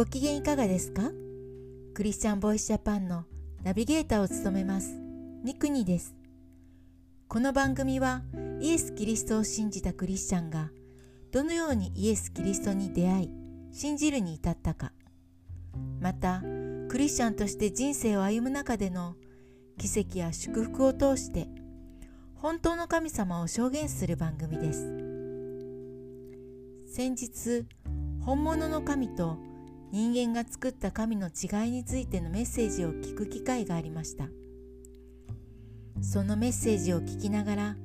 ご機嫌いかがですか？クリスチャンボイスジャパンのナビゲーターを務めます。ニクニです。この番組はイエス・キリストを信じたクリスチャンがどのようにイエス・キリストに出会い信じるに至ったか。またクリスチャンとして人生を歩む中での奇跡や祝福を通して本当の神様を証言する番組です。先日本物の神と人間が作った神の違いについてのメッセージを聞く機会がありました。そのメッセージを聞きながら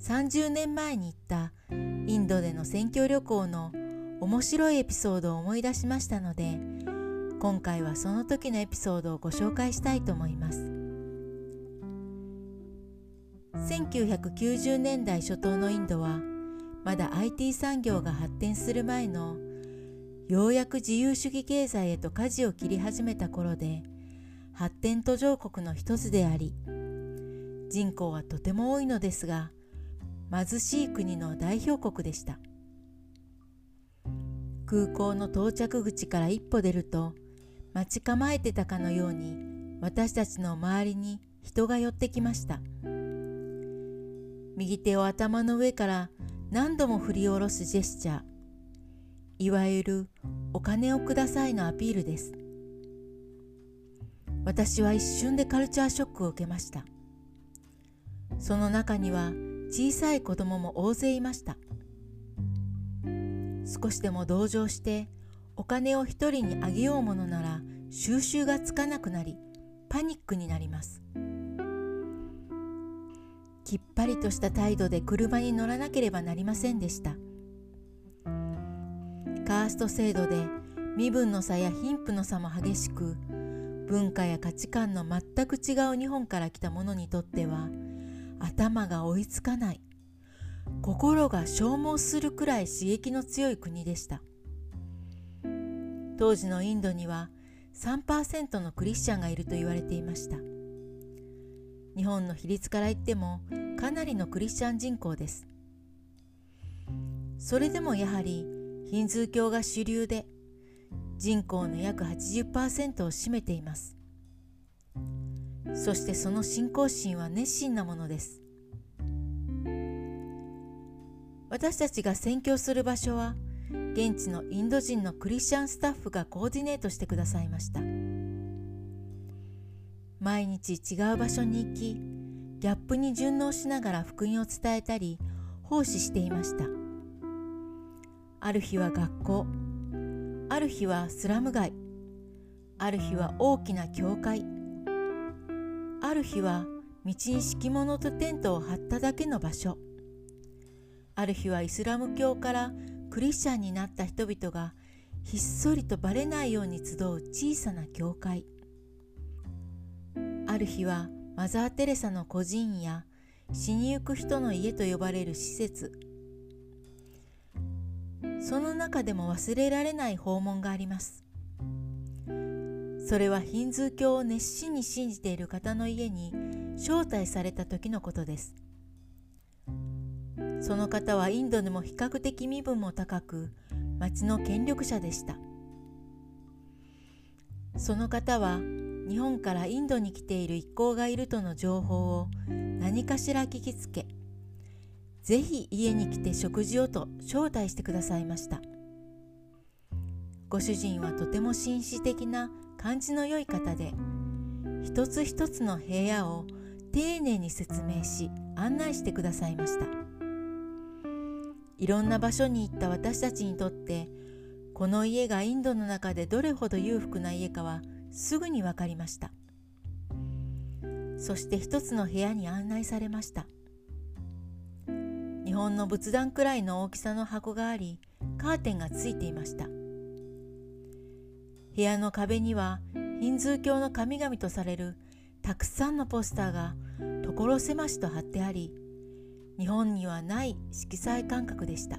30年前に行ったインドでの選挙旅行の面白いエピソードを思い出しましたので今回はその時のエピソードをご紹介したいと思います。1990年代初頭のインドはまだ IT 産業が発展する前のようやく自由主義経済へと舵を切り始めた頃で発展途上国の一つであり人口はとても多いのですが貧しい国の代表国でした。空港の到着口から一歩出ると待ち構えてたかのように私たちの周りに人が寄ってきました。右手を頭の上から何度も振り下ろすジェスチャー。いわゆるお金をくださいのアピールです。私は一瞬でカルチャーショックを受けました。その中には小さい子供も大勢いました。少しでも同情してお金を一人にあげようものなら収集がつかなくなりパニックになります。きっぱりとした態度で車に乗らなければなりませんでした。カースト制度で身分の差や貧富の差も激しく文化や価値観の全く違う日本から来た者にとっては頭が追いつかない心が消耗するくらい刺激の強い国でした。当時のインドには3%のクリスチャンがいると言われていました。日本の比率から言ってもかなりのクリスチャン人口です。それでもやはりヒンズー教が主流で人口の約80%を占めています。そしてその信仰心は熱心なものです。私たちが宣教する場所は現地のインド人のクリスチャンスタッフがコーディネートしてくださいました。毎日違う場所に行きギャップに順応しながら福音を伝えたり奉仕していました。ある日は学校。ある日はスラム街。ある日は大きな教会。ある日は道に敷物とテントを張っただけの場所。ある日はイスラム教からクリスチャンになった人々がひっそりとバレないように集う小さな教会。ある日はマザー・テレサの孤児院や死にゆく人の家と呼ばれる施設。その中でも忘れられない訪問があります。それはヒンズー教を熱心に信じている方の家に招待された時のことです。その方はインドでも比較的身分も高く町の権力者でした。その方は日本からインドに来ている一行がいるとの情報を何かしら聞きつけぜひ家に来て食事をと招待してくださいました。ご主人はとても紳士的な感じの良い方で一つ一つの部屋を丁寧に説明し案内してくださいました。いろんな場所に行った私たちにとってこの家がインドの中でどれほど裕福な家かはすぐに分かりました。そして一つの部屋に案内されました。本の仏壇くらいの大きさの箱がありカーテンがついていました。部屋の壁にはヒンズー教の神々とされるたくさんのポスターが所狭しと貼ってあり日本にはない色彩感覚でした。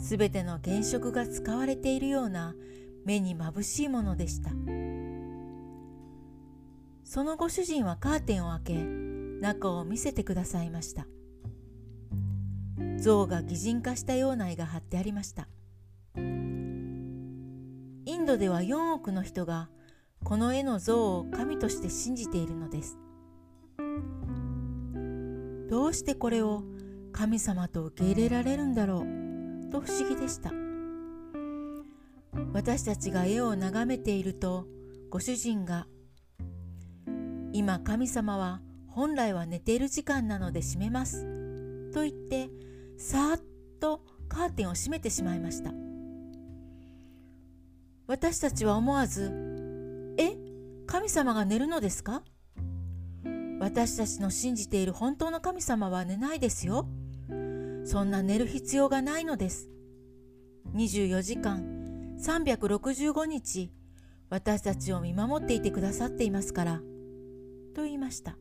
すべての原色が使われているような目にまぶしいものでした。そのご主人はカーテンを開け中を見せてくださいました。象が擬人化したような絵が貼ってありました。インドでは4億の人がこの絵の像を神として信じているのです。どうしてこれを神様と受け入れられるんだろう？と不思議でした。私たちが絵を眺めているとご主人が「今神様は本来は寝ている時間なので閉めます」と言ってさーっとカーテンを閉めてしまいました私たちは思わず「え？神様が寝るのですか?」私たちの信じている本当の神様は寝ないですよ。そんな寝る必要がないのです。24時間365日私たちを見守っていてくださっていますから。と言いました。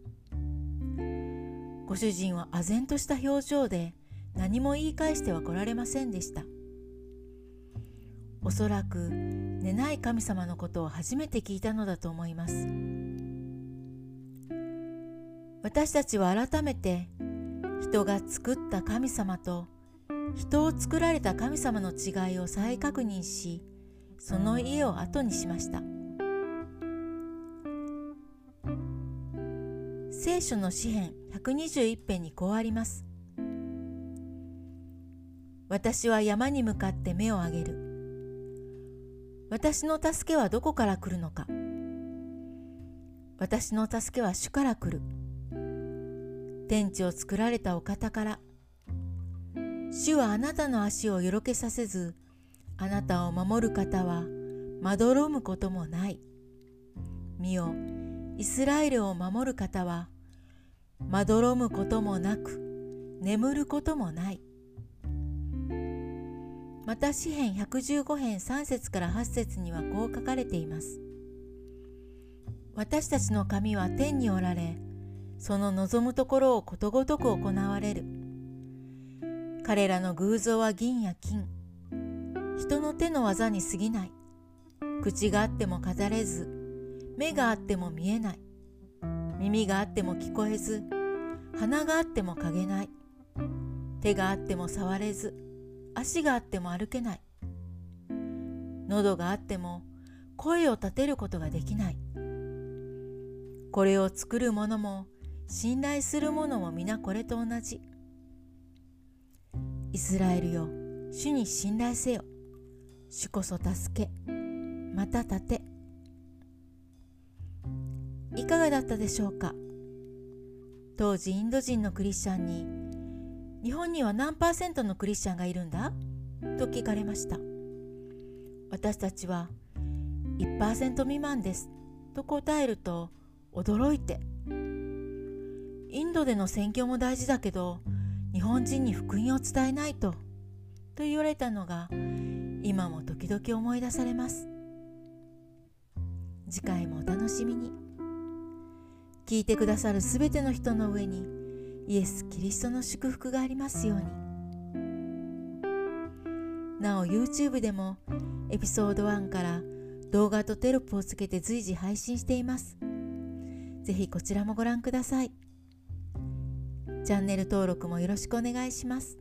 ご主人は唖然とした表情で何も言い返しては来られませんでした。おそらく寝ない神様のことを初めて聞いたのだと思います。私たちは改めて人が作った神様と人を作られた神様の違いを再確認しその家を後にしました聖書の詩編121編にこうあります。私は山に向かって目を上げる。私の助けはどこから来るのか。私の助けは主から来る。天地を作られたお方から。主はあなたの足をよろけさせずあなたを守る方はまどろむこともない。見よイスラエルを守る方はまどろむこともなく眠ることもない。また詩編115編3節から8節にはこう書かれています。私たちの神は天におられその望むところをことごとく行われる。彼らの偶像は銀や金。人の手の技に過ぎない。口があっても飾れず目があっても見えない。耳があっても聞こえず鼻があっても嗅げない手があっても触れず足があっても歩けない喉があっても声を立てることができないこれを作る者も信頼する者も皆これと同じ。イスラエルよ、主に信頼せよ。主こそ助け、また立て。いかがだったでしょうか？当時インド人のクリスチャンに日本には何パーセントのクリスチャンがいるんだ？と聞かれました。私たちは1%未満です。と答えると驚いて。インドでの宣教も大事だけど日本人に福音を伝えないと。と言われたのが今も時々思い出されます。次回もお楽しみに。聞いてくださるすべての人の上にイエス・キリストの祝福がありますようになお YouTube でもエピソード1から動画とテロップをつけて随時配信していますぜひこちらもご覧ください。チャンネル登録もよろしくお願いします。